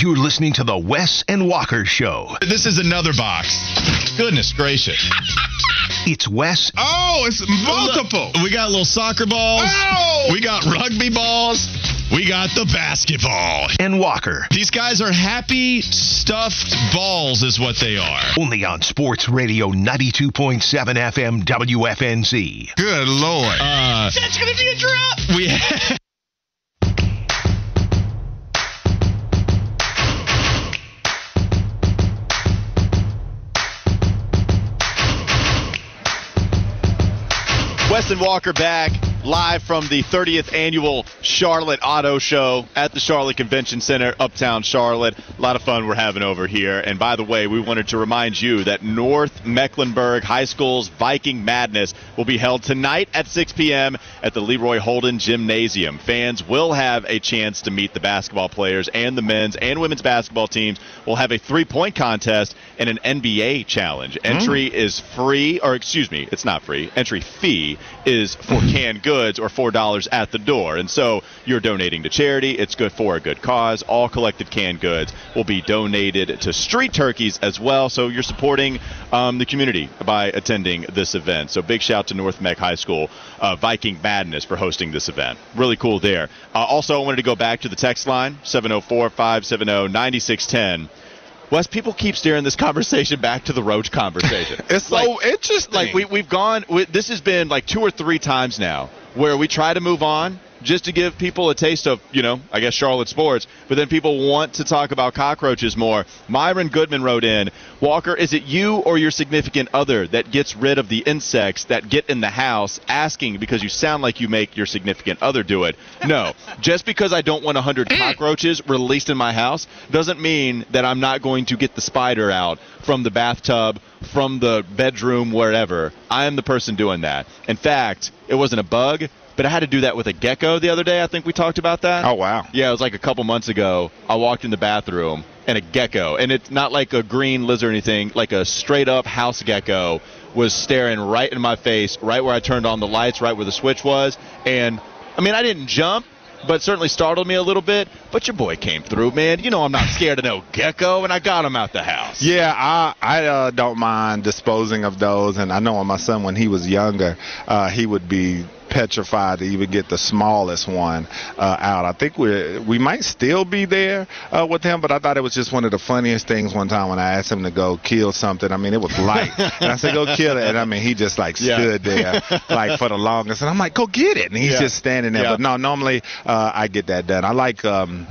You're listening to the Wes and Walker Show. This is another box. Goodness gracious. It's Wes. Oh, it's multiple. We got little soccer balls. Oh! We got rugby balls. We got the basketball. And Walker. These guys are happy stuffed balls, is what they are. Only on Sports Radio 92.7 FM WFNZ. Good lord. Uh, That's gonna be a drop. we Wes and Walker back live from the 30th annual Charlotte Auto Show at the Charlotte Convention Center, Uptown Charlotte. A lot of fun we're having over here. And by the way, we wanted to remind you that North Mecklenburg High School's Viking Madness will be held tonight at 6 p.m. at the Leroy Holden Gymnasium. Fans will have a chance to meet the basketball players and the men's and women's basketball teams. We'll have a three-point contest and an NBA challenge. Entry mm. is free, or excuse me, it's not free. Entry fee is for canned goods or four dollars at the door. And so you're donating to charity. It's good for a good cause. All collected canned goods will be donated to street turkeys as well. So you're supporting um, the community by attending this event. So big shout to North Meck High School uh, Viking Madness for hosting this event. Really cool there. Uh, also, I wanted to go back to the text line 704 570 9610. Wes, people keep steering this conversation back to the Roach conversation. It's so interesting. Like we we've gone. We, this has been like two or three times now where we try to move on just to give people a taste of you know I guess Charlotte sports, but then people want to talk about cockroaches more. Myron Goodman wrote in, Walker, is it you or your significant other that gets rid of the insects that get in the house? Asking because you sound like you make your significant other do it. No, just because I don't want a hundred mm. cockroaches released in my house doesn't mean that I'm not going to get the spider out from the bathtub, from the bedroom, wherever. I am the person doing that. In fact, it wasn't a bug, but I had to do that with a gecko the other day. I think we talked about that. Oh, wow. Yeah, it was like a couple months ago. I walked in the bathroom and a gecko, and it's not like a green lizard or anything, like a straight up house gecko was staring right in my face, right where I turned on the lights, right where the switch was. And I mean, I didn't jump, but certainly startled me a little bit. But your boy came through, man. You know I'm not scared of no gecko, and I got him out the house. Yeah, I I uh, don't mind disposing of those, and I know my son when he was younger, uh, he would be petrified to even get the smallest one uh, out. I think we we might still be there uh, with him, but I thought it was just one of the funniest things one time when I asked him to go kill something. I mean, it was light, and I said go kill it, and I mean he just like Yeah. stood there like for the longest, and I'm like go get it, and he's Yeah. just standing there. Yeah. But no, normally uh, I get that done. I like. Um,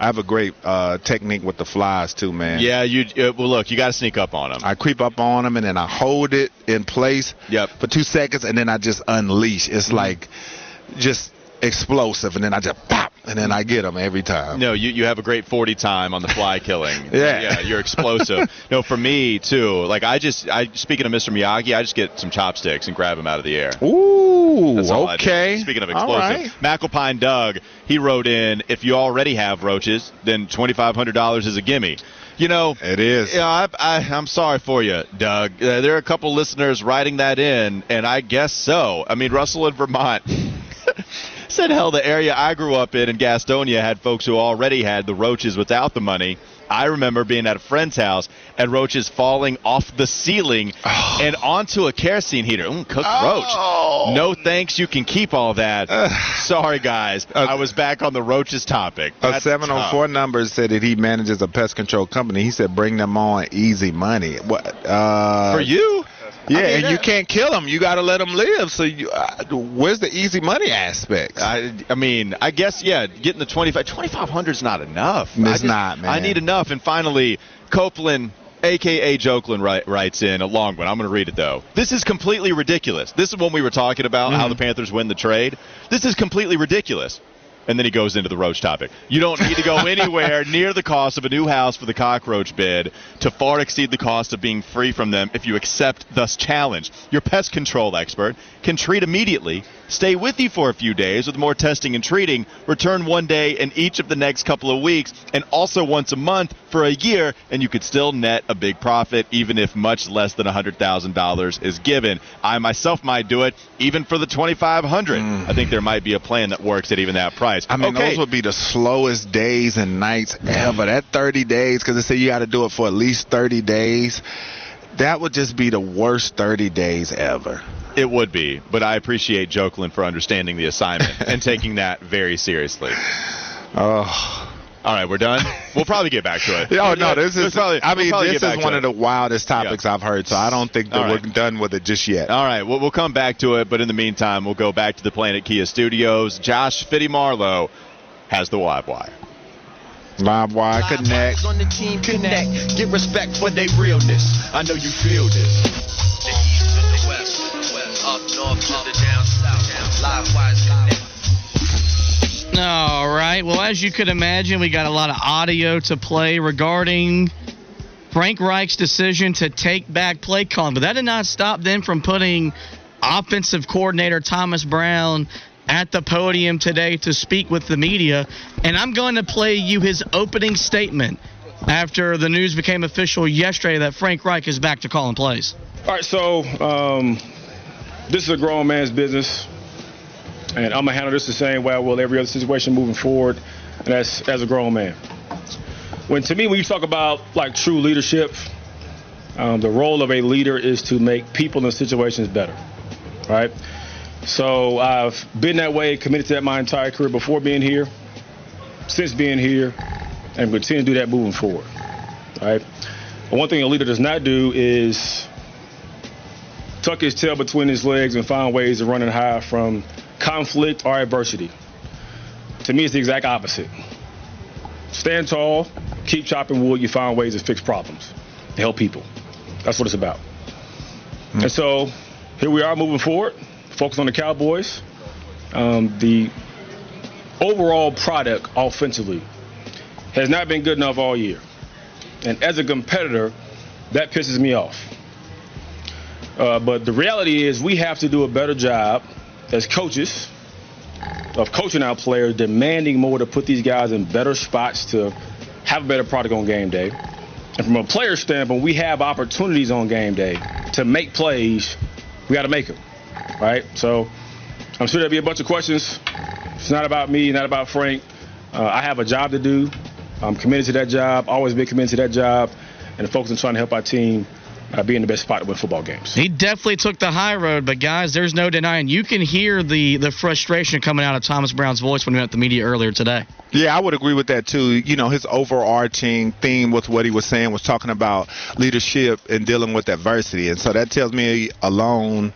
I have a great uh, technique with the flies too, man. Yeah, you. Uh, well, look, you got to sneak up on them. I creep up on them and then I hold it in place Yep. Mm-hmm. for two seconds and then I just unleash. It's like just explosive and then I just pop and then I get them every time. No, you, you have a great 40 time on the fly killing. Yeah. Yeah, you're explosive. no, for me, too. Like, I just, I speaking of Mr. Miyagi, I just get some chopsticks and grab him out of the air. Ooh, That's all okay. Speaking of All explosive, right. McAlpine Doug, he wrote in, if you already have roaches, then $2,500 is a gimme. You know, It is. yeah, I, I, I'm sorry for you, Doug. Uh, there are a couple listeners writing that in, and I guess so. I mean, Russell in Vermont said, hell, the area I grew up in in Gastonia had folks who already had the roaches without the money. I remember being at a friend's house and roaches falling off the ceiling and onto a kerosene heater. Mm, cooked roach. No thanks, you can keep all that. Sorry, guys. I was back on the roaches topic. A That's 704 tough. number said that he manages a pest control company. He said bring them on easy money. What? Uh, For you? Yeah, I mean, and you can't kill them. You got to let them live. So you, uh, where's the easy money aspect? I, I mean, I guess yeah, getting the 25 2500 is not enough. It's I just- not, man. I need enough. And finally, Copeland AKA Jokeland write, writes in a long one. I'm going to read it though. This is completely ridiculous. This is when we were talking about Mm-hmm. how the Panthers win the trade. This is completely ridiculous. And then he goes into the roach topic. You don't need to go anywhere near the cost of a new house for the cockroach bid to far exceed the cost of being free from them if you accept thus challenge. Your pest control expert can treat immediately stay with you for a few days with more testing and treating, return one day in each of the next couple of weeks, and also once a month for a year, and you could still net a big profit even if much less than $100,000 is given. I myself might do it even for the 2500 mm. I think there might be a plan that works at even that price. I mean, okay. those would be the slowest days and nights ever. That 30 days, because they say you got to do it for at least 30 days. That would just be the worst 30 days ever. It would be, but I appreciate Jokeland for understanding the assignment and taking that very seriously. Oh. All right, we're done. We'll probably get back to it. oh no, this is. Probably, I mean, we'll this is one of the wildest topics yeah. I've heard, so I don't think that right. we're done with it just yet. All right, well, we'll come back to it, but in the meantime, we'll go back to the Planet Kia Studios. Josh Fitty Marlowe has the live wire. Live wire connect. On the team connect. Get respect for their realness. I know you feel this. North to the down south. Live wires connect. All right. Well, as you could imagine, we got a lot of audio to play regarding Frank Reich's decision to take back play calling, but that did not stop them from putting offensive coordinator Thomas Brown at the podium today to speak with the media. And I'm going to play you his opening statement after the news became official yesterday that Frank Reich is back to calling plays. All right, so um, this is a grown man's business, and I'm gonna handle this the same way I will every other situation moving forward, and that's as a grown man. When to me, when you talk about like true leadership, um, the role of a leader is to make people in situations better, right? So I've been that way, committed to that my entire career before being here, since being here, and continue to do that moving forward. Right. But one thing a leader does not do is tuck his tail between his legs and find ways to run and hide from conflict or adversity. To me, it's the exact opposite. Stand tall, keep chopping wood, you find ways to fix problems, to help people. That's what it's about. Mm-hmm. And so here we are moving forward focus on the Cowboys. Um, the overall product offensively has not been good enough all year. And as a competitor, that pisses me off. Uh, but the reality is, we have to do a better job as coaches of coaching our players, demanding more to put these guys in better spots to have a better product on game day. And from a player standpoint, we have opportunities on game day to make plays. We got to make them right? So I'm sure there'll be a bunch of questions. It's not about me, not about Frank. Uh, I have a job to do. I'm committed to that job, always been committed to that job, and focus on trying to help our team uh, be in the best spot to win football games. He definitely took the high road, but guys, there's no denying you can hear the the frustration coming out of Thomas Brown's voice when he met the media earlier today. Yeah, I would agree with that too. You know, his overarching theme with what he was saying was talking about leadership and dealing with adversity, and so that tells me alone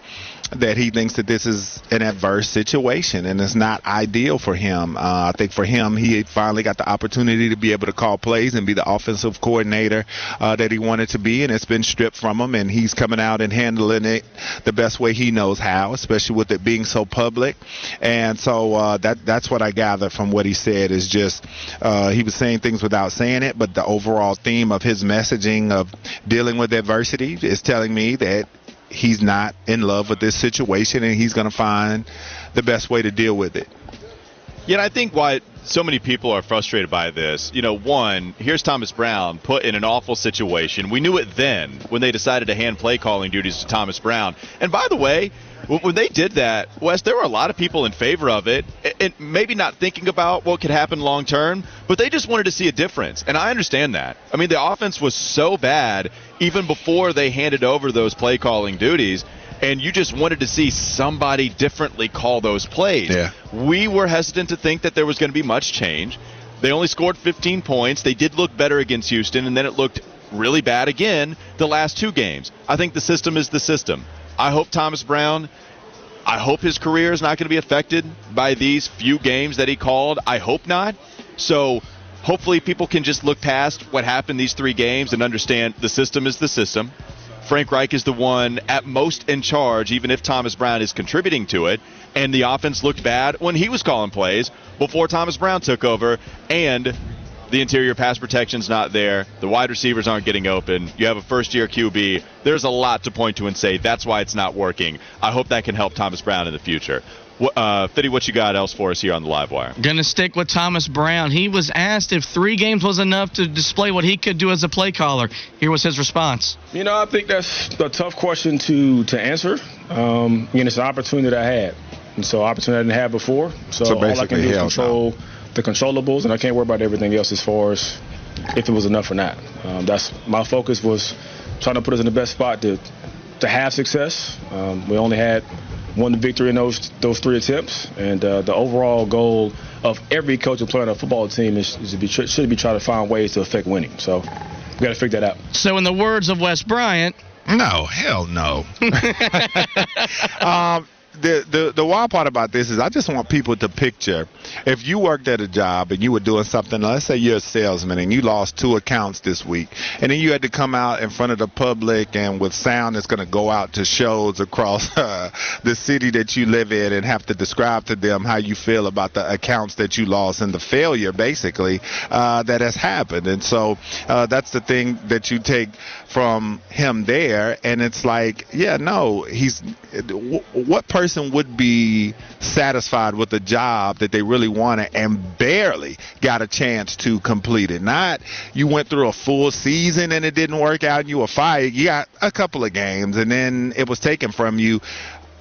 that he thinks that this is an adverse situation and it's not ideal for him. Uh, I think for him, he finally got the opportunity to be able to call plays and be the offensive coordinator uh, that he wanted to be, and it's been stripped from him, and he's coming out and handling it the best way he knows how, especially with it being so public. And so uh, that that's what I gather from what he said is just uh, he was saying things without saying it, but the overall theme of his messaging of dealing with adversity is telling me that he's not in love with this situation and he's going to find the best way to deal with it. Yeah, I think why so many people are frustrated by this, you know, one, here's Thomas Brown put in an awful situation. We knew it then when they decided to hand play calling duties to Thomas Brown. And by the way, when they did that, Wes, there were a lot of people in favor of it, and maybe not thinking about what could happen long term, but they just wanted to see a difference. And I understand that. I mean, the offense was so bad even before they handed over those play calling duties and you just wanted to see somebody differently call those plays. Yeah. We were hesitant to think that there was going to be much change. They only scored 15 points. They did look better against Houston, and then it looked really bad again the last two games. I think the system is the system. I hope Thomas Brown. I hope his career is not going to be affected by these few games that he called. I hope not. So hopefully people can just look past what happened these three games and understand the system is the system. Frank Reich is the one at most in charge, even if Thomas Brown is contributing to it. And the offense looked bad when he was calling plays before Thomas Brown took over. And the interior pass protection's not there. The wide receivers aren't getting open. You have a first year QB. There's a lot to point to and say that's why it's not working. I hope that can help Thomas Brown in the future. Uh, Fitty, what you got else for us here on the live wire? Gonna stick with Thomas Brown. He was asked if three games was enough to display what he could do as a play caller. Here was his response. You know, I think that's a tough question to to answer. Um, again, it's an opportunity that I had, and so opportunity I didn't have before. So, So all I can basically, do is hell control the controllables, and I can't worry about everything else as far as if it was enough or not. Um, that's my focus was trying to put us in the best spot to to have success. Um, we only had one victory in those those three attempts, and uh, the overall goal of every coach and player on a football team is, is to be should be trying to find ways to affect winning. So we got to figure that out. So, in the words of Wes Bryant, No, hell no. um, the, the the wild part about this is I just want people to picture if you worked at a job and you were doing something. Let's say you're a salesman and you lost two accounts this week, and then you had to come out in front of the public and with sound that's going to go out to shows across uh, the city that you live in and have to describe to them how you feel about the accounts that you lost and the failure basically uh, that has happened. And so uh, that's the thing that you take from him there, and it's like, yeah, no, he's what person would be satisfied with a job that they really wanted and barely got a chance to complete it? Not you went through a full season and it didn't work out and you were fired. You got a couple of games and then it was taken from you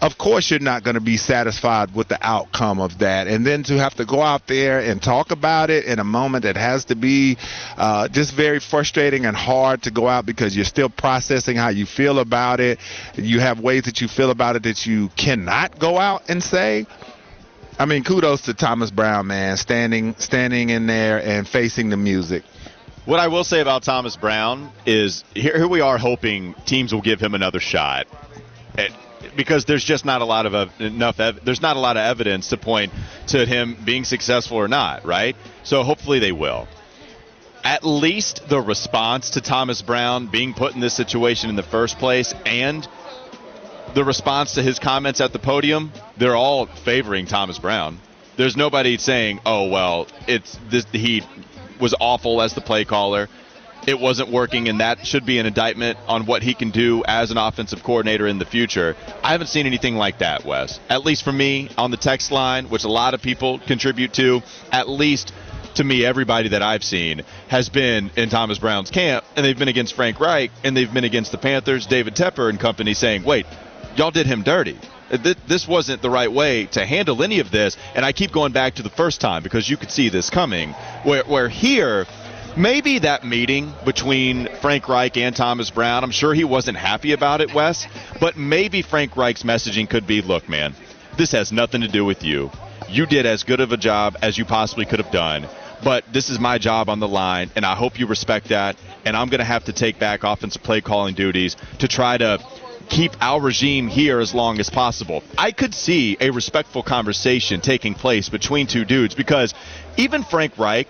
of course you're not going to be satisfied with the outcome of that and then to have to go out there and talk about it in a moment that has to be uh, just very frustrating and hard to go out because you're still processing how you feel about it you have ways that you feel about it that you cannot go out and say I mean, kudos to Thomas Brown, man, standing standing in there and facing the music. What I will say about Thomas Brown is here, here we are hoping teams will give him another shot. Because there's just not a lot of uh, enough ev- there's not a lot of evidence to point to him being successful or not, right? So hopefully they will. At least the response to Thomas Brown being put in this situation in the first place and the response to his comments at the podium, they're all favoring Thomas Brown. There's nobody saying, "Oh well, it's this he was awful as the play caller." It wasn't working, and that should be an indictment on what he can do as an offensive coordinator in the future. I haven't seen anything like that, Wes. At least for me on the text line, which a lot of people contribute to, at least to me, everybody that I've seen has been in Thomas Brown's camp, and they've been against Frank Reich, and they've been against the Panthers, David Tepper and company, saying, wait, y'all did him dirty. Uh, this wasn't the right way to handle any of this. And I keep going back to the first time because you could see this coming. Where, where here, maybe that meeting between Frank Reich and Thomas Brown, I'm sure he wasn't happy about it, Wes, but maybe Frank Reich's messaging could be look, man, this has nothing to do with you. You did as good of a job as you possibly could have done but this is my job on the line, and I hope you respect that. And I'm going to have to take back offensive play calling duties to try to keep our regime here as long as possible. I could see a respectful conversation taking place between two dudes because even Frank Reich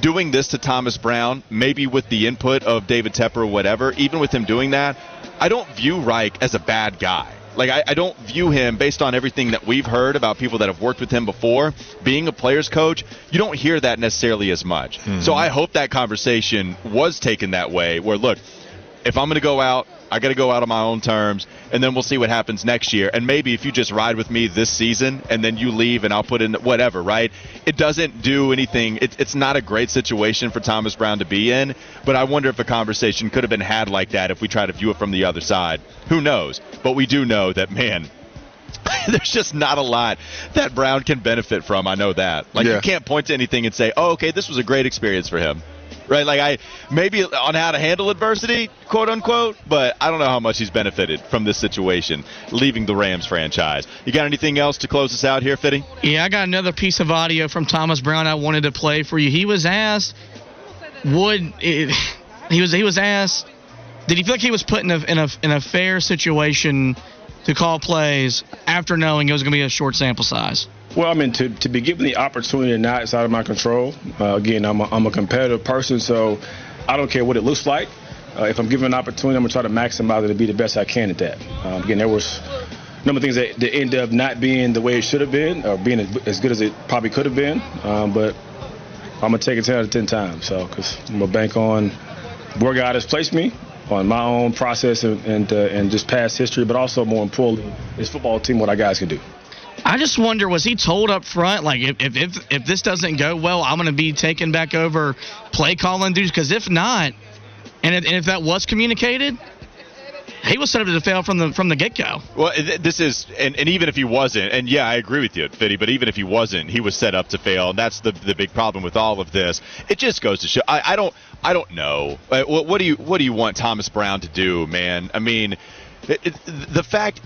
doing this to Thomas Brown, maybe with the input of David Tepper or whatever, even with him doing that, I don't view Reich as a bad guy. Like I, I, don't view him based on everything that we've heard about people that have worked with him before. Being a player's coach, you don't hear that necessarily as much. Mm-hmm. So I hope that conversation was taken that way. Where look, if I'm going to go out, I got to go out on my own terms, and then we'll see what happens next year. And maybe if you just ride with me this season, and then you leave, and I'll put in whatever, right? It doesn't do anything. It, it's not a great situation for Thomas Brown to be in, but I wonder if a conversation could have been had like that if we try to view it from the other side. Who knows? But we do know that, man, there's just not a lot that Brown can benefit from. I know that. Like yeah. you can't point to anything and say, "Oh, okay, this was a great experience for him." Right? Like I maybe on how to handle adversity, quote unquote, but I don't know how much he's benefited from this situation, leaving the Rams franchise. You got anything else to close us out here, Fitty? Yeah, I got another piece of audio from Thomas Brown I wanted to play for you. He was asked, would it, he was he was asked, did he feel like he was put in a in a in a fair situation to call plays after knowing it was going to be a short sample size? Well, I mean, to, to be given the opportunity or not, it's out of my control. Uh, again, I'm a, I'm a competitive person, so I don't care what it looks like. Uh, if I'm given an opportunity, I'm going to try to maximize it to be the best I can at that. Um, again, there was a number of things that, that ended up not being the way it should have been or being as good as it probably could have been. Um, but I'm going to take it 10 out of 10 times. So, because I'm going to bank on where God has placed me, on my own process and and, uh, and just past history, but also more importantly, this football team, what our guys can do. I just wonder, was he told up front, like, if if if, if this doesn't go well, I'm going to be taking back over play calling duties? Because if not, and if, and if that was communicated, he was set up to fail from the from the get go. Well, this is, and, and even if he wasn't, and yeah, I agree with you, Fitty, but even if he wasn't, he was set up to fail, and that's the the big problem with all of this. It just goes to show. I, I don't, I don't know. Uh, What, what do you, what do you want Thomas Brown to do, man? I mean, it, it, the fact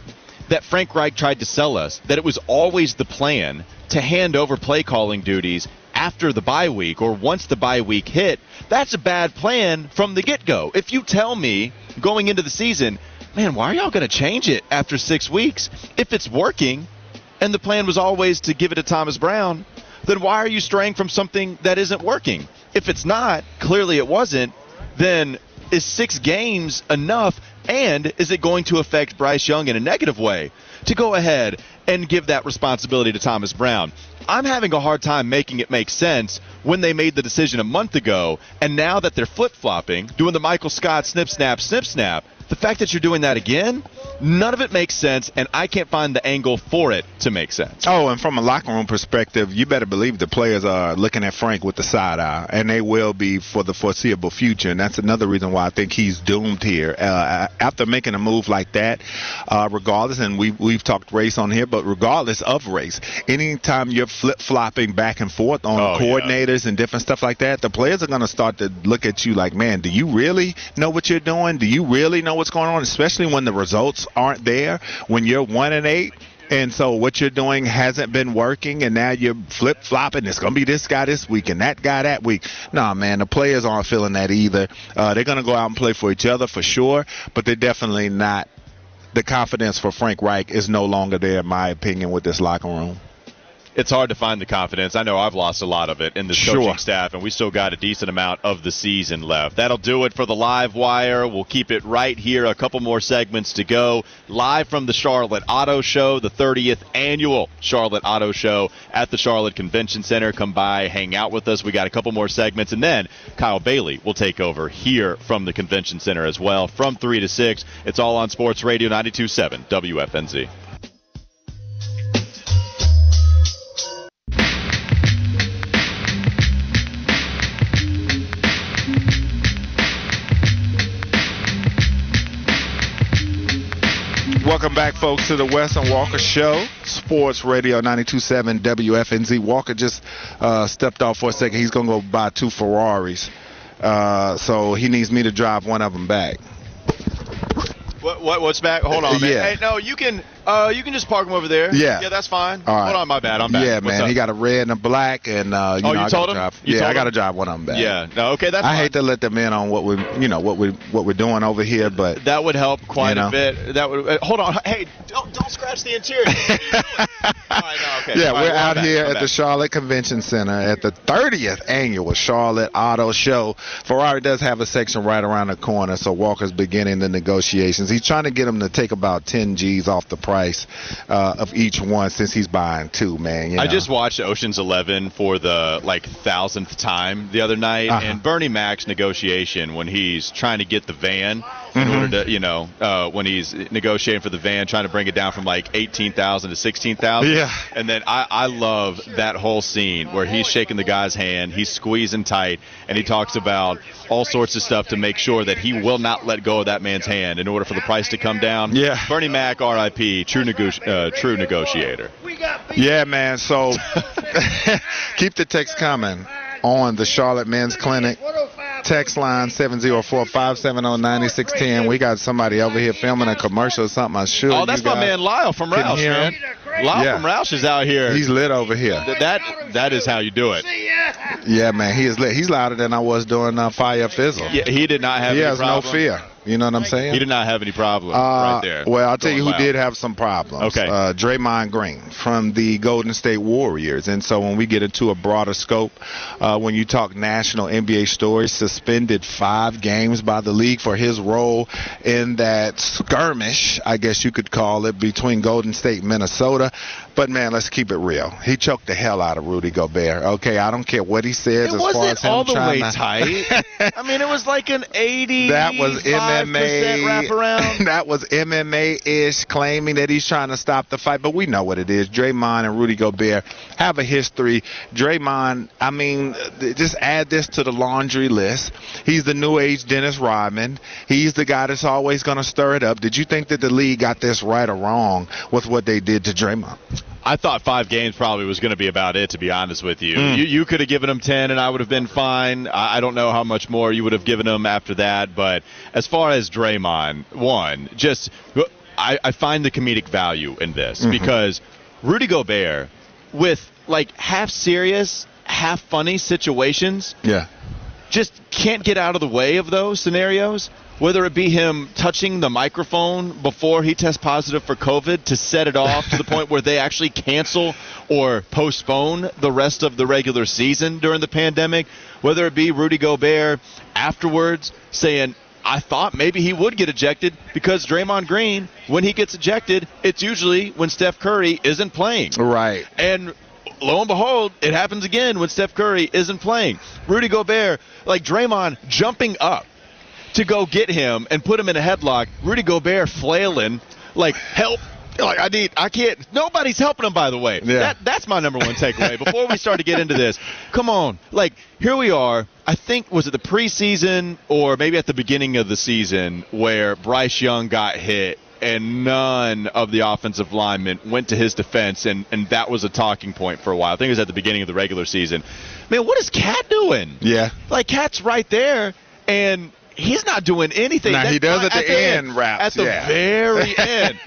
that Frank Reich tried to sell us that it was always the plan to hand over play calling duties after the bye week or once the bye week hit, that's a bad plan from the get go. If you tell me going into the season, man, why are y'all going to change it after six weeks? If it's working and the plan was always to give it to Thomas Brown, then why are you straying from something that isn't working? If it's not, clearly it wasn't, then is six games enough? And is it going to affect Bryce Young in a negative way to go ahead and give that responsibility to Thomas Brown? I'm having a hard time making it make sense when they made the decision a month ago, and now that they're flip flopping, doing the Michael Scott snip snap, snip snap, the fact that you're doing that again, none of it makes sense, and I can't find the angle for it to make sense. Oh, and from a locker room perspective, you better believe the players are looking at Frank with the side eye, and they will be for the foreseeable future. And that's another reason why I think he's doomed here. Uh, after making a move like that, uh, regardless, and we we've talked race on here, but regardless of race, anytime you're flip flopping back and forth on Oh, yeah. coordinators and different stuff like that, the players are going to start to look at you like, man, do you really know what you're doing? Do you really know what's going on? Especially when the results aren't there, when you're one and eight. And so what you're doing hasn't been working, and now you're flip flopping. It's to be this guy this week and that guy that week. Nah, man, the players aren't feeling that either. Uh, they're to go out and play for each other for sure, but they're definitely not. The confidence for Frank Reich is no longer there, in my opinion, with this locker room. It's hard to find the confidence. I know I've lost a lot of it in the Sure. coaching staff, and we still got a decent amount of the season left. That'll do it for the live wire. We'll keep it right here. A couple more segments to go. Live from the Charlotte Auto Show, the 30th annual Charlotte Auto Show at the Charlotte Convention Center. Come by, hang out with us. We got a couple more segments, and then Kyle Bailey will take over here from the Convention Center as well from 3 to 6. It's all on Sports Radio 927 WFNZ. Back, folks, to the Wes and Walker Show, Sports Radio 92.7 WFNZ. Walker just uh, stepped off for a second. He's going to go buy two Ferraris. Uh, so he needs me to drive one of them back. What, what what's back? Hold on, man. Yeah. Hey, no, you can uh you can just park them over there. Yeah. Yeah, that's fine. All right. Hold on, my bad. I'm back. Yeah, What's man. up? He got a red and a black, and uh, you Oh, know you I told gotta him? drive. You yeah, I got to him? drive one of them back. Yeah. No, okay, that's I fine. hate to let them in on what we, you know, what we what we're doing over here, but that would help quite You know. a bit. That would uh, hold on. Hey, don't don't scratch the interior. What are you doing? All right, no, okay. Yeah, All right, we're well, out I'm here at back. the Charlotte Convention Center at the 30th annual Charlotte Auto Show. Ferrari does have a section right around the corner, so Walker's beginning the negotiations. He's trying to get them to take about 10 G's off the price uh, of each one since he's buying two, man. you I just watched Ocean's Eleven for the like thousandth time the other night, Uh-huh. and Bernie Mac's negotiation when he's trying to get the van in Mhm. order to, you know, uh, when he's negotiating for the van, trying to bring it down from like eighteen thousand to sixteen thousand. Yeah. And then I, I love that whole scene where he's shaking the guy's hand, he's squeezing tight, and he talks about all sorts of stuff to make sure that he will not let go of that man's hand in order for the price to come down. Yeah. Bernie Mac, R.I.P. True nego- uh, true negotiator. Yeah, man. So keep the text coming on the Charlotte Men's Clinic. Text line 704-570-9610. We got somebody over here filming a commercial or something. I'm sure Oh, that's my man Lyle from Roush, man. Lyle Yeah. from Roush is out here. He's lit over here. Th- that that is how you do it. Yeah, man. He is lit. He's louder than I was doing uh, Fire Fizzle. Yeah, he did not have he has no fear. You know what I'm saying? He did not have any problem Uh, right there. Well, I'll tell you who loud. did have some problems. Okay. Uh, Draymond Green from the Golden State Warriors. And so when we get into a broader scope, uh, when you talk national NBA stories, suspended five games by the league for his role in that skirmish, I guess you could call it, between Golden State and Minnesota. But man, let's keep it real. He choked the hell out of Rudy Gobert. Okay, I don't care what he says It as far as wasn't all the way to- tight. I mean, it was like an 80. That was MMA wraparound. that was MMA ish, claiming that he's trying to stop the fight. But we know what it is. Draymond and Rudy Gobert have a history. Draymond, I mean, just add this to the laundry list. He's the new age Dennis Rodman. He's the guy that's always going to stir it up. Did you think that the league got this right or wrong with what they did to Draymond? I thought five games probably was going to be about it, to be honest with you. Mm. You, you could have given him 10, and I would have been fine. I, I don't know how much more you would have given him after that. But as far as Draymond, one, just I, I find the comedic value in this Mhm. because Rudy Gobert, with like half serious, half funny situations, Yeah. just can't get out of the way of those scenarios. Whether it be him touching the microphone before he tests positive for COVID to set it off to the point where they actually cancel or postpone the rest of the regular season during the pandemic. Whether it be Rudy Gobert afterwards saying, I thought maybe he would get ejected because Draymond Green, when he gets ejected, it's usually when Steph Curry isn't playing. Right. And lo and behold, it happens again when Steph Curry isn't playing. Rudy Gobert, like Draymond, jumping up to go get him and put him in a headlock. Rudy Gobert flailing, like help. Like I need, I can't. Nobody's helping him. By the way, Yeah. that that's my number one takeaway. Before we start to get into this, come on, like here we are. I think was it the preseason or maybe at the beginning of the season where Bryce Young got hit and none of the offensive linemen went to his defense, and, and that was a talking point for a while. I think it was at the beginning of the regular season. Man, what is KAT doing? Yeah. Like KAT's right there, and he's not doing anything. Now, he does fine at the end raps, At the yeah. very end.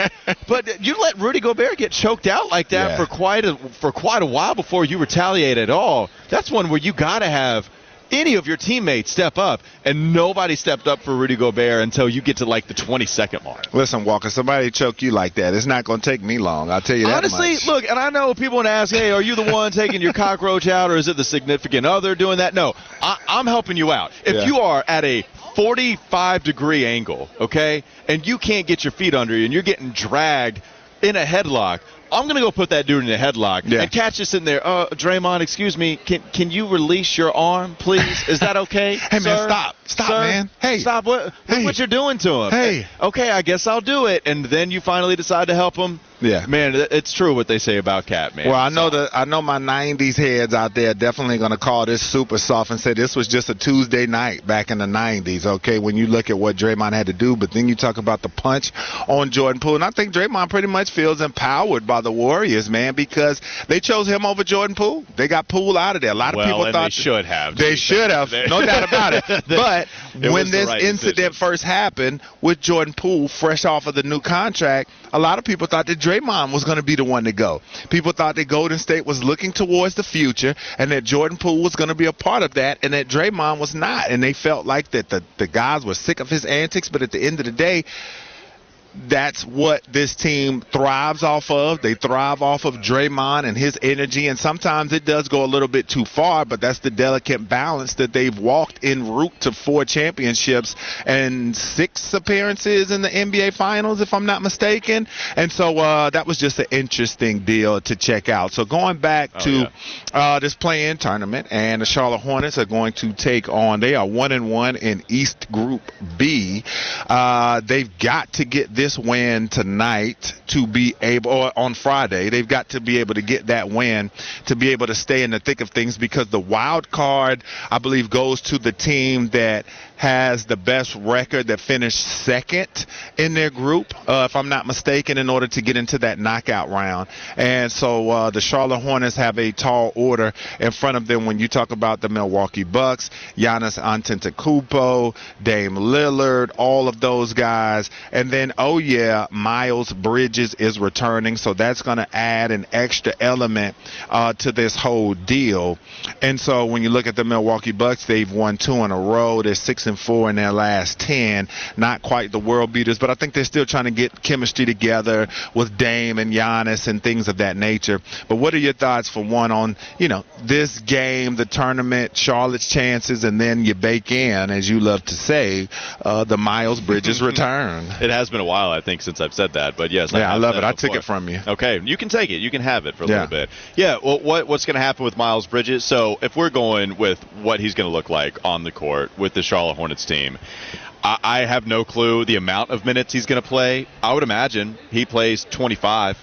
But you let Rudy Gobert get choked out like that Yeah. for quite a for quite a while before you retaliate at all. That's one where you got to have any of your teammates step up, and nobody stepped up for Rudy Gobert until you get to like the 20 second mark. Listen, Walker, somebody choke you like that. It's not going to take me long. I'll tell you that Honestly, much. look, and I know people want to ask, hey, are you the one taking your cockroach out, or is it the significant other doing that? No, I, I'm helping you out. If Yeah. you are at a 45 degree angle, okay, and you can't get your feet under you, and you're getting dragged in a headlock. I'm gonna go put that dude in a headlock Yeah. and catch you in there. Uh, Draymond, excuse me, can can you release your arm, please? Is that okay? Hey, man, stop. Stop, Sir? man. Hey. stop! What Hey. what you're doing to him? Hey. okay, I guess I'll do it. And then you finally decide to help him. Yeah. Man, it's true what they say about KAT, man. Well, I know that I know my '90s heads out there definitely going to call this super soft and say this was just a Tuesday night back in the '90s. Okay, when you look at what Draymond had to do, but then you talk about the punch on Jordan Poole, and I think Draymond pretty much feels empowered by the Warriors, man, because they chose him over Jordan Poole. They got Poole out of there. A lot of Well, people thought they should have, They should have, no doubt about it. But It when this right incident decision. first happened with Jordan Poole, fresh off of the new contract, a lot of people thought that Draymond was going to be the one to go. People thought that Golden State was looking towards the future and that Jordan Poole was going to be a part of that and that Draymond was not. And they felt like that the, the guys were sick of his antics, but at the end of the day, that's what this team thrives off of. They thrive off of Draymond and his energy, and sometimes it does go a little bit too far, but that's the delicate balance that they've walked en route to four championships and six appearances in the NBA Finals, if I'm not mistaken. And so uh, that was just an interesting deal to check out. So going back Oh, to yeah. uh, this play-in tournament, and the Charlotte Hornets are going to take on. They are one and one in East Group B. Uh, they've got to get this win tonight to be able, or on Friday, they've got to be able to get that win to be able to stay in the thick of things because the wild card, I believe, goes to the team that has the best record that finished second in their group, uh, if I'm not mistaken, in order to get into that knockout round. And so uh, the Charlotte Hornets have a tall order in front of them when you talk about the Milwaukee Bucks, Giannis Antetokounmpo, Dame Lillard, all of those guys. And then, oh yeah, Miles Bridges is returning, so that's going to add an extra element uh, to this whole deal. And so when you look at the Milwaukee Bucks, they've won two in a row. They're six and four in their last ten. Not quite the world beaters, but I think they're still trying to get chemistry together with Dame and Giannis and things of that nature. But what are your thoughts for one on you know this game, the tournament, Charlotte's chances, and then you bake in, as you love to say, uh, the Miles Bridges return. It has been a while I think, since I've said that. But yes, Yeah, I have love it. I took it from you. Okay, you can take it. You can have it for a Yeah. little bit. Yeah. Well, what what's going to happen with Miles Bridges? So if we're going with what he's going to look like on the court with the Charlotte Hornets team, I, I have no clue the amount of minutes he's going to play. I would imagine he plays 25.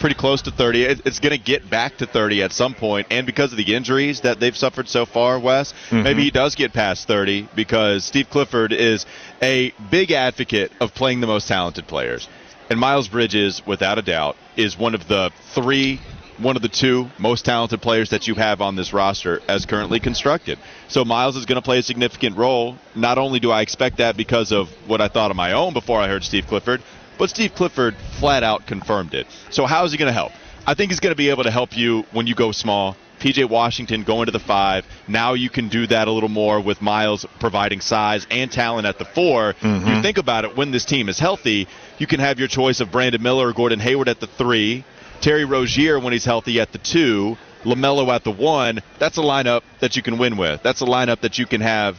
Pretty close to 30. It- It's going to get back to 30 at some point, and because of the injuries that they've suffered so far, Wes, mm-hmm. maybe he does get past 30 because Steve Clifford is a big advocate of playing the most talented players. And Miles Bridges, without a doubt, is one of the three, one of the two most talented players that you have on this roster as currently constructed. So Miles is going to play a significant role. Not only do I expect that because of what I thought of my own before I heard Steve Clifford, but Steve Clifford flat out confirmed it. So how is he going to help? I think he's going to be able to help you when you go small. PJ Washington going to the five. Now you can do that a little more with Miles providing size and talent at the 4 You mm-hmm. think about it when this team is healthy, you can have your choice of Brandon Miller or Gordon Hayward at the three, Terry Rozier when he's healthy at the two, LaMelo at the one. That's a lineup that you can win with. That's a lineup that you can have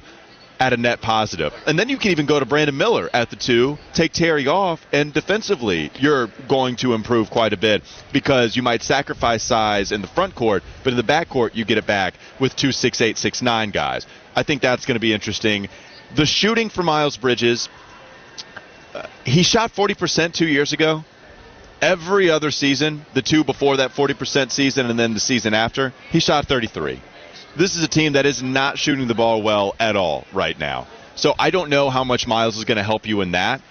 at a net positive. And then you can even go to Brandon Miller at the two, take Terry off, and defensively, you're going to improve quite a bit because you might sacrifice size in the front court, but in the back court, you get it back with two six eight, six nine guys. I think that's going to be interesting. The shooting for Miles Bridges, uh, he shot 40% two years ago. Every other season, the two before that 40% season and then the season after, he shot 33 this is a team that is not shooting the ball well at all right now. So I don't know how much Miles is going to help you in that.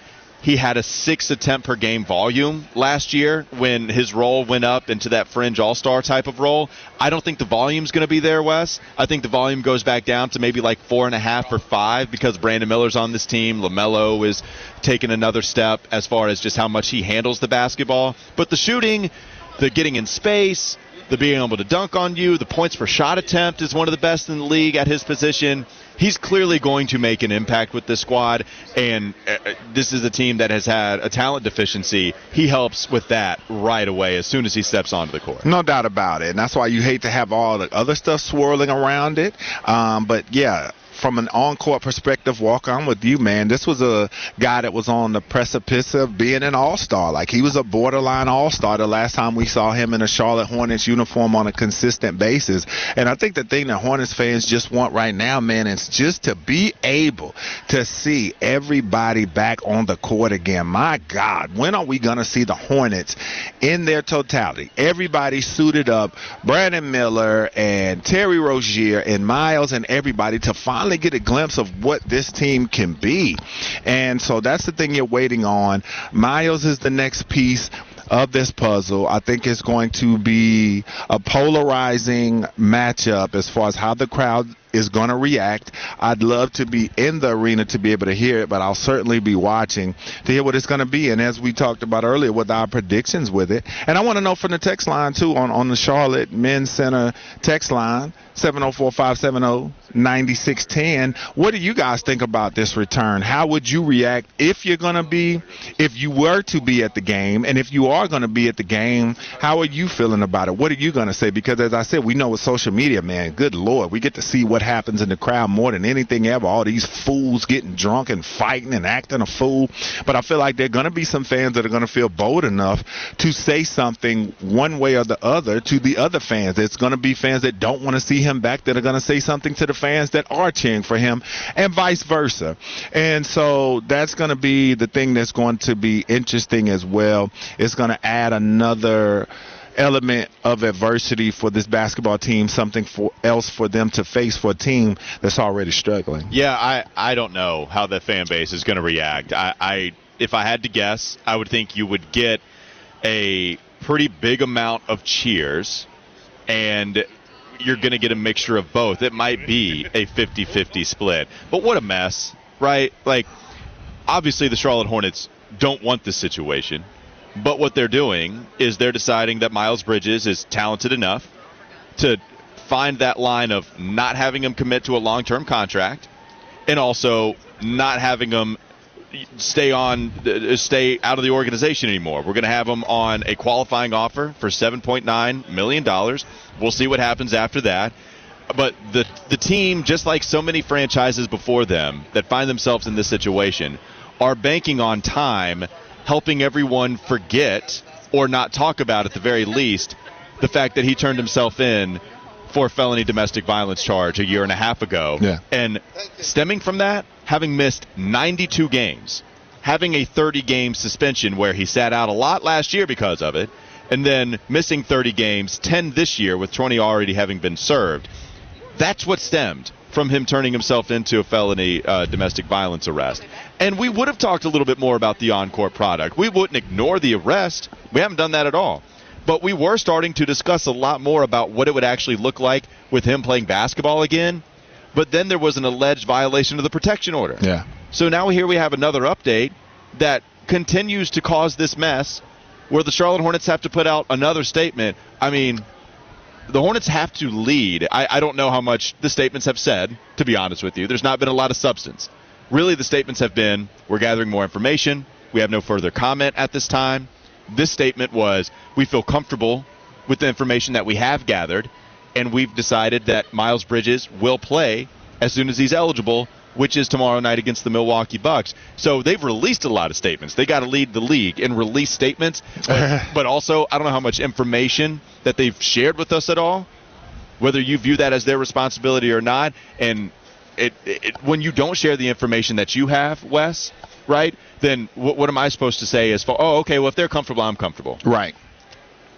He had a six attempt per game volume last year when his role went up into that fringe all star type of role. I don't think the volume's going to be there, Wes. I think the volume goes back down to maybe like four and a half or five because Brandon Miller's on this team. LaMelo is taking another step as far as just how much he handles the basketball. But the shooting, the getting in space, the being able to dunk on you, the points per shot attempt is one of the best in the league at his position. He's clearly going to make an impact with this squad, and uh, this is a team that has had a talent deficiency. He helps with that right away as soon as he steps onto the court. No doubt about it. And that's why you hate to have all the other stuff swirling around it. Um, but yeah, from an on-court perspective, walk on with you, man. This was a guy that was on the precipice of being an all-star. Like he was a borderline all-star the last time we saw him in a Charlotte Hornets uniform on a consistent basis. And I think the thing that Hornets fans just want right now, man, is just to be able to see everybody back on the court again. My God, when are we to see the Hornets in their totality? Everybody suited up, Brandon Miller and Terry Rozier and Miles and everybody to finally get a glimpse of what this team can be. And so that's the thing you're waiting on. Miles is the next piece of this puzzle. I think it's going to be a polarizing matchup as far as how the crowd is going to react. I'd love to be in the arena to be able to hear it, but I'll certainly be watching to hear what it's going to be. And as we talked about earlier with our predictions with it, and I want to know from the text line too on, on the Charlotte Men's Center text line, 704-570-9610. What do you guys think about this return? How would you react if you're going to be, if you were to be at the game, and if you are going to be at the game, how are you feeling about it? What are you going to say? Because as I said, we know with social media, man, good Lord, we get to see what happens in the crowd more than anything ever. All these fools getting drunk and fighting and acting a fool. But I feel like there are going to be some fans that are going to feel bold enough to say something one way or the other to the other fans. It's going to be fans that don't want to see him back that are going to say something to the fans that are cheering for him, and vice versa. And so that's going to be the thing that's going to be interesting as well. It's going to add another element of adversity for this basketball team, something for else for them to face for a team that's already struggling. Yeah, I, I don't know how the fan base is going to react. I, I if I had to guess, I would think you would get a pretty big amount of cheers and you're going to get a mixture of both. It might be a 50-50 split. But what a mess, right? Like obviously the Charlotte Hornets don't want this situation. But what they're doing is they're deciding that Miles Bridges is talented enough to find that line of not having him commit to a long-term contract and also not having him stay on uh, stay out of the organization anymore. We're going to have him on a qualifying offer for 7.9 million dollars. We'll see what happens after that. But the the team just like so many franchises before them that find themselves in this situation are banking on time helping everyone forget or not talk about at the very least the fact that he turned himself in for a felony domestic violence charge a year and a half ago. Yeah. And stemming from that, having missed 92 games, having a 30 game suspension where he sat out a lot last year because of it, and then missing 30 games, 10 this year with 20 already having been served. That's what stemmed from him turning himself into a felony uh, domestic violence arrest. And we would have talked a little bit more about the on-court product. We wouldn't ignore the arrest. We haven't done that at all. But we were starting to discuss a lot more about what it would actually look like with him playing basketball again. But then there was an alleged violation of the protection order. Yeah. So now here we have another update that continues to cause this mess where the Charlotte Hornets have to put out another statement. I mean, the Hornets have to lead. I, I don't know how much the statements have said, to be honest with you. There's not been a lot of substance. Really, the statements have been we're gathering more information. We have no further comment at this time. This statement was we feel comfortable with the information that we have gathered, and we've decided that Miles Bridges will play as soon as he's eligible, which is tomorrow night against the Milwaukee Bucks. So they've released a lot of statements. They got to lead the league and release statements, but, but also I don't know how much information that they've shared with us at all. Whether you view that as their responsibility or not, and it, it when you don't share the information that you have, Wes, right? Then what, what am I supposed to say? As far, oh, okay, well if they're comfortable, I'm comfortable. Right.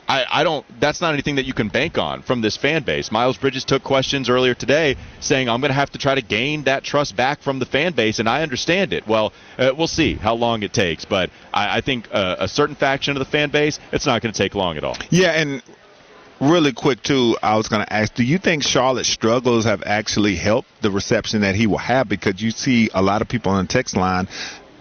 I, I don't. That's not anything that you can bank on from this fan base. Miles Bridges took questions earlier today saying, "I'm going to have to try to gain that trust back from the fan base," and I understand it. Well, uh, we'll see how long it takes, but I, I think uh, a certain faction of the fan base, it's not going to take long at all. Yeah, and really quick too, I was going to ask, do you think Charlotte's struggles have actually helped the reception that he will have? Because you see a lot of people on the text line.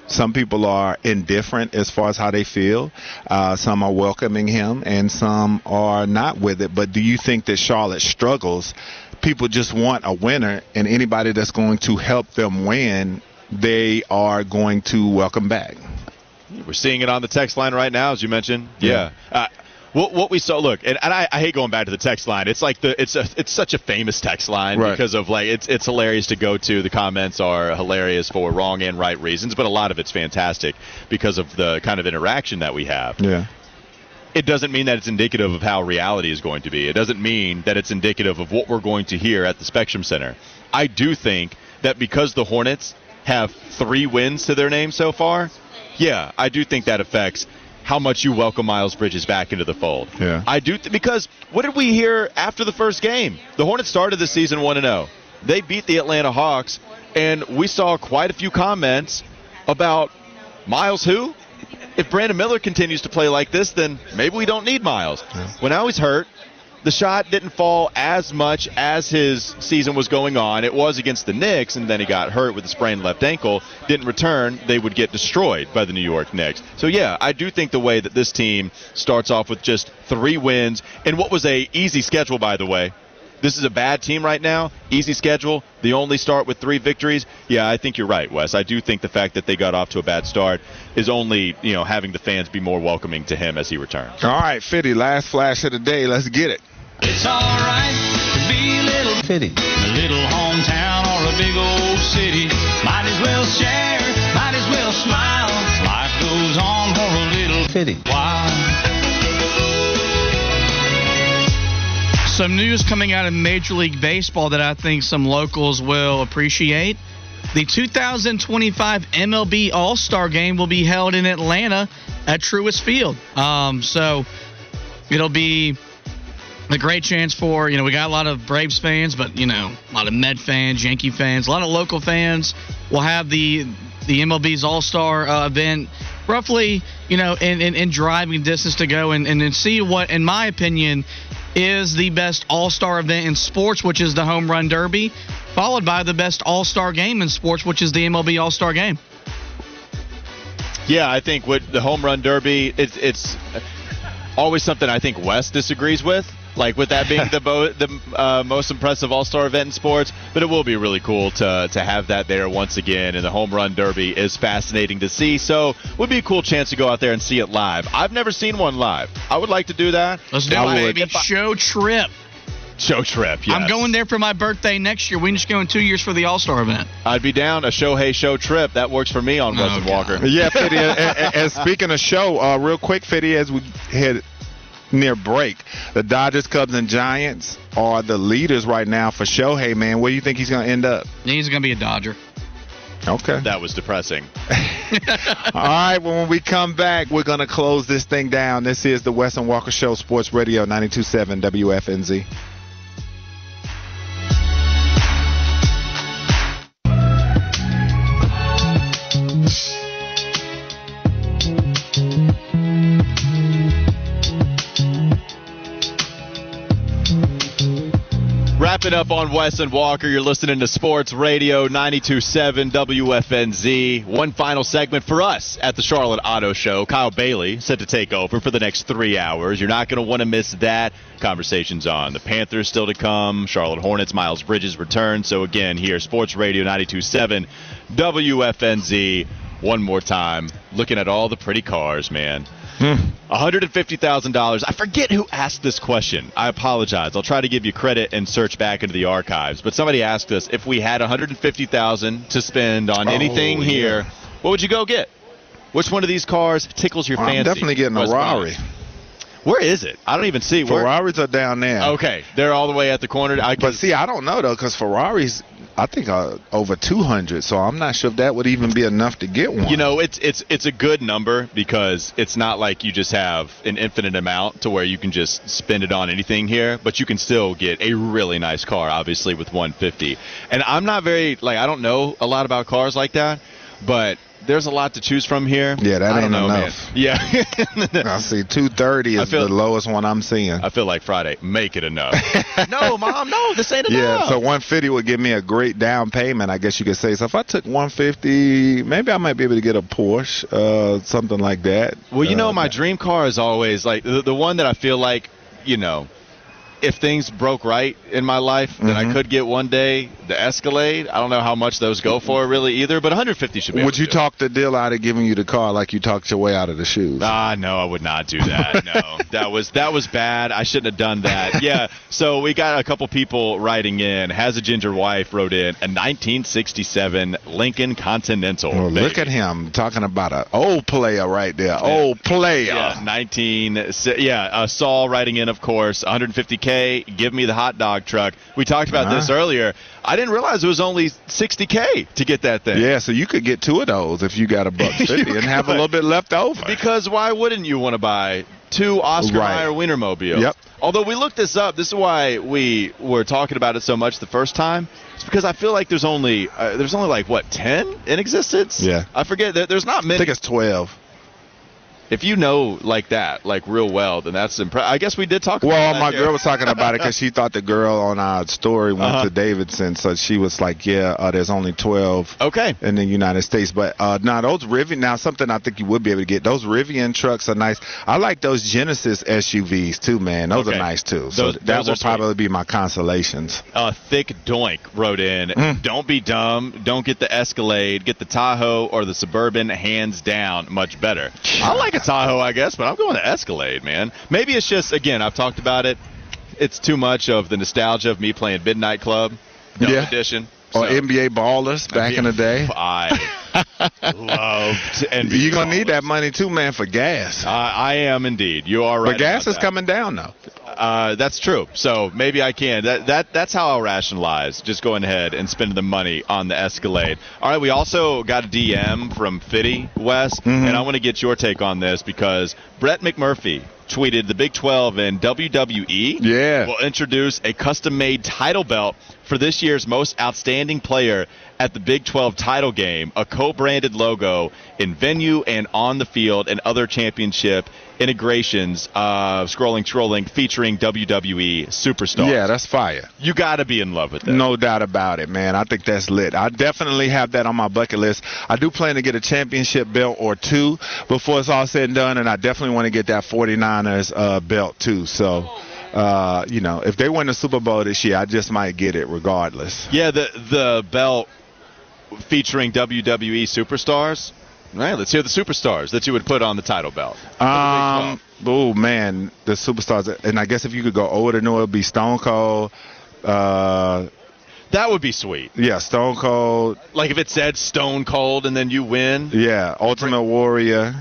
Some people are indifferent as far as how they feel. Uh, some are welcoming him, and some are not with it. But do you think that Charlotte struggles? People just want a winner, and anybody that's going to help them win, they are going to welcome back. We're seeing it on the text line right now, as you mentioned. Yeah. Uh, what, what we saw, look, and, and I, I hate going back to the text line. It's like the it's a it's such a famous text line Right. because of like it's it's hilarious to go to. The comments are hilarious for wrong and right reasons, but a lot of it's fantastic because of the kind of interaction that we have. Yeah. It doesn't mean that it's indicative of how reality is going to be. It doesn't mean that it's indicative of what we're going to hear at the Spectrum Center. I do think that because the Hornets have three wins to their name so far, yeah, I do think that affects how much you welcome Miles Bridges back into the fold. Yeah. I do th- because what did we hear after the first game? The Hornets started the season 1 0. They beat the Atlanta Hawks and we saw quite a few comments about Miles who? If Brandon Miller continues to play like this, then maybe we don't need Miles. When I he's hurt, the shot didn't fall as much as his season was going on. It was against the Knicks, and then he got hurt with a sprained left ankle. Didn't return. They would get destroyed by the New York Knicks. So yeah, I do think the way that this team starts off with just three wins and what was a easy schedule, by the way. This is a bad team right now. Easy schedule. They only start with three victories. Yeah, I think you're right, Wes. I do think the fact that they got off to a bad start is only, you know, having the fans be more welcoming to him as he returns. All right, Fitty, last flash of the day. Let's get it. It's alright to be a little Fitty. a little hometown or a big old city. Might as well share, might as well smile. Life goes on for a little Fitty. while. Some news coming out of Major League Baseball that I think some locals will appreciate. The 2025 MLB All Star Game will be held in Atlanta at Truist Field. Um, so it'll be a great chance for, you know, we got a lot of Braves fans, but, you know, a lot of Med fans, Yankee fans, a lot of local fans. We'll have the the MLB's All Star uh, event roughly, you know, in, in, in driving distance to go and, and, and see what, in my opinion, is the best All Star event in sports, which is the Home Run Derby, followed by the best All Star game in sports, which is the MLB All Star game. Yeah, I think with the home run derby, it's it's always something I think Wes disagrees with. Like with that being the bo- the uh, most impressive All Star event in sports, but it will be really cool to to have that there once again. And the home run derby is fascinating to see. So would be a cool chance to go out there and see it live. I've never seen one live. I would like to do that. Let's do I it, baby. Show trip. show trip. Yes. I'm going there for my birthday next year. We can just go in two years for the All Star event. I'd be down a Shohei show trip. That works for me on Oh, Weston God. Walker. Yeah, Fitty. and, and- and speaking of show, uh, real quick, Fiddy, as we head near break, the Dodgers, Cubs, and Giants are the leaders right now for Shohei. Man, where do you think he's going to end up? He's going to be a Dodger. Okay. That was depressing. All right, well, when we come back, we're going to close this thing down. This is the Wes and Walker Show, Sports Radio 927 WFNZ. Wrapping up on Wes and Walker, you're listening to Sports Radio 927 WFNZ. One final segment for us at the Charlotte Auto Show. Kyle Bailey set to take over for the next three hours. You're not going to want to miss that. Conversations on the Panthers still to come. Charlotte Hornets, Miles Bridges return. So again, here, Sports Radio 927 WFNZ. One more time, looking at all the pretty cars, man. Hmm. $150,000. I forget who asked this question. I apologize. I'll try to give you credit and search back into the archives. But somebody asked us if we had 150,000 to spend on oh, anything Oh, yeah. here, what would you go get? Which one of these cars tickles your fancy? I'm definitely getting a Wes Rari. Where is it? I don't even see where. Ferraris are down there. Okay, they're all the way at the corner. I can, But see, I don't know though, because Ferraris, I think uh, over 200. So I'm not sure if that would even be enough to get one. You know, it's it's it's a good number because it's not like you just have an infinite amount to where you can just spend it on anything here, but you can still get a really nice car, obviously with 150. And I'm not very like I don't know a lot about cars like that, but there's a lot to choose from here. Yeah, that I don't ain't know, enough. Man. Yeah. I see 230 I is feel- the lowest one I'm seeing. I feel like Friday. Make it enough. no, mom, no, this ain't enough. Yeah, so 150 would give me a great down payment, I guess you could say. So if I took 150, maybe I might be able to get a Porsche, uh, something like that. Well, you know, Uh, my dream car is always like the, the one that I feel like, you know, if things broke right in my life, then I could get one day the Escalade. I don't know how much those go for really either, but 150 should be. Would you it. talk the deal out of giving you the car like you talked your way out of the shoes? Ah, no, I would not do that. No, that was that was bad. I shouldn't have done that. Yeah. So we got a couple people writing in. Has a ginger wife wrote in a 1967 Lincoln Continental. Well, look at him talking about an old player right there. Old player. Yeah, 19. Yeah, uh, Saul writing in, of course, 150K. Give me the hot dog truck. We talked about this Uh-huh. earlier. I didn't realize it was only 60K to get that thing. Yeah, so you could get two of those if you got a buck fifty and have a little bit left over. Because why wouldn't you want to buy two Oscar Right. Mayer Wienermobiles? Yep. Although we looked this up, this is why we were talking about it so much the first time. It's because I feel like there's only uh, there's only like what 10 in existence. Yeah. I forget. There, there's not many. I think it's twelve. If you know like that, like real well, then that's impressive. I guess we did talk. about Well, my girl was talking about it because she thought the girl on our story went Uh-huh. to Davidson, so she was like, "Yeah, uh, there's only 12 Okay. in the United States." But uh, now those Rivian, now something I think you would be able to get. Those Rivian trucks are nice. I like those Genesis SUVs too, man. Those Okay. are nice too. So Those- that those are would sweet. probably be my consolations. Uh, Thick Doink wrote in, Mm. don't be dumb. Don't get the Escalade. Get the Tahoe or the Suburban, hands down. Much better. I like a Tahoe, I guess, but I'm going to Escalade, man. Maybe it's just, again, I've talked about it. It's too much of the nostalgia of me playing Midnight Club, Dub Yeah. Edition. Or So- NBA ballers back in the day. I loved NBA. You're gonna need that money too, man, for gas. Uh, I am indeed. You are right. but gas is that. coming down though. Uh, that's true. So maybe I can. That that that's how I'll rationalize just going ahead and spending the money on the Escalade. All right. We also got a DM from Fitty West, Mhm. and I want to get your take on this because Brett McMurphy tweeted the Big 12 and WWE Yeah. will introduce a custom-made title belt for this year's most outstanding player at the Big 12 title game, a co-branded logo in venue and on the field and other championship integrations uh, scrolling trolling featuring WWE superstars. Yeah, that's fire. you got to be in love with that. No doubt about it, man. I think that's lit. I definitely have that on my bucket list. I do plan to get a championship belt or two before it's all said and done, and I definitely want to get that 49ers uh, belt too. So, uh, you know, if they win the Super Bowl this year, I just might get it regardless. Yeah, the the belt featuring WWE superstars. All right, let's hear the superstars that you would put on the title belt. Um, oh man, the superstars, and I guess if you could go older, no, it'd be Stone Cold. Uh, That would be sweet. yeah, Stone Cold. Like if it said Stone Cold and then you win. Yeah, Ultimate Warrior,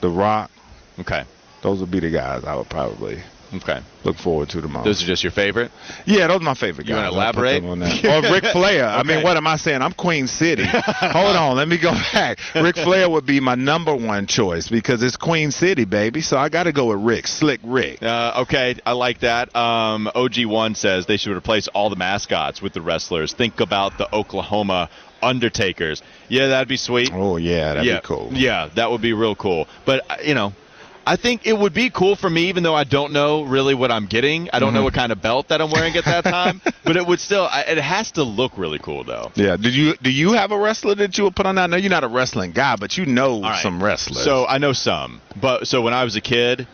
The Rock. Okay. Those would be the guys I would probably Okay. look forward to tomorrow. Those are just your favorite? Yeah, those are my favorite You guys. wanna I'll elaborate? on that. Or Ric Flair. I mean, what am I saying? I'm Queen City. Hold on, let me go back. Ric Flair would be my number one choice because it's Queen City, baby. So I got to go with Rick, Slick Rick. Uh, okay, I like that. Um, OG1 says they should replace all the mascots with the wrestlers. Think about the Oklahoma Undertakers. Yeah, that'd be sweet. Oh yeah, that'd yeah, be cool. Yeah, that would be real cool. But uh, you know, I think it would be cool for me, even though I don't know really what I'm getting. I don't Mm-hmm. know what kind of belt that I'm wearing at that time. but it would still, I, it has to look really cool though. Yeah. Do you do you have a wrestler that you would put on that? I know you're not a wrestling guy, but you know right. some wrestlers. So I know some, but so when I was a kid,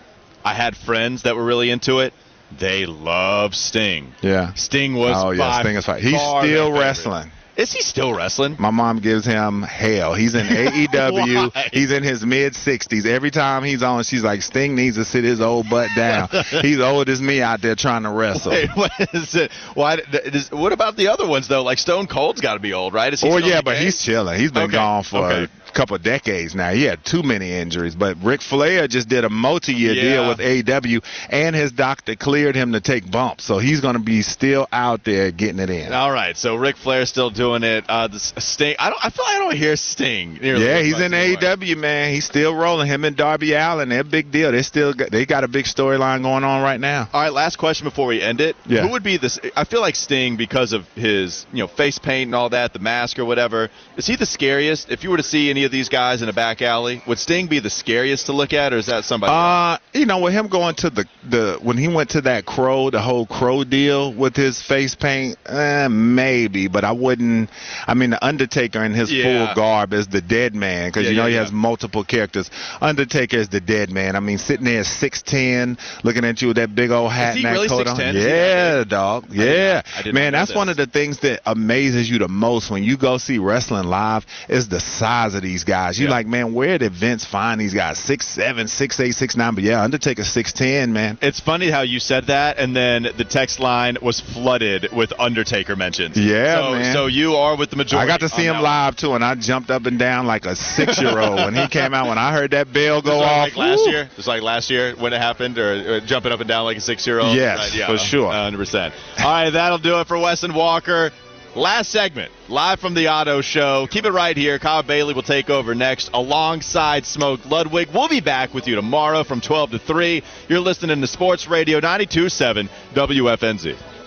I had friends that were really into it. They love Sting. yeah. Sting was. Oh yeah, Sting is fine. He's still wrestling. favorite. Is he still wrestling? My mom gives him hell. He's in AEW. He's in his mid 60s. Every time he's on, she's like, Sting needs to sit his old butt down. he's old as me out there trying to wrestle. Wait, what is it? Why? Is, what about the other ones though? Like Stone Cold's got to be old, right? Is he Oh yeah, but he's chilling. He's been Okay, gone for okay. Couple of decades now. He had too many injuries. But Ric Flair just did a multi-year Yeah. deal with AEW, and his doctor cleared him to take bumps, so he's going to be still out there getting it in. All right, so Ric Flair's still doing it. Uh, the Sting. I don't. I feel like I don't hear Sting. Yeah, he's in. AEW, man. He's still rolling. Him and Darby Allin, they're a big deal. They still got, they got a big storyline going on right now. All right, last question before we end it. Yeah. Who would be this? I feel like Sting because of his, you know, face paint and all that, the mask or whatever. Is he the scariest? If you were to see any of these guys in a back alley, would Sting be the scariest to look at, or is that somebody? Uh, you know, with him going to the the when he went to that crow, the whole crow deal with his face paint, eh, maybe, but I wouldn't. I mean, the Undertaker in his Yeah. full garb is the dead man because Yeah, you know yeah, he has multiple characters. Undertaker is the dead man. I mean, sitting there six ten, looking at you with that big old hat and that really coat on. 6'10"? Is he that Yeah, dog. did Yeah, I did man, that's one of the things that amazes you the most when you go see wrestling live is the size of these guys. You're Yeah. like, man, where did Vince find these guys? Six seven, six eight, six nine. But yeah, Undertaker six ten, man. It's funny how you said that, and then the text line was flooded with Undertaker mentions. Yeah, so, man. So you are with the majority. I got to see him live too, and I jumped up and down like a six year old when he came out. When I heard that bell go off, like last woo. year, just like last year when it happened, or, or jumping up and down like a six-year-old. Yes, for sure. hundred percent. All right, that'll do it for Wes and Walker. Last segment, live from the Auto Show. Keep it right here. Kyle Bailey will take over next, alongside Smoke Ludwig. We'll be back with you tomorrow from 12 to 3. You're listening to Sports Radio 92.7 WFNZ.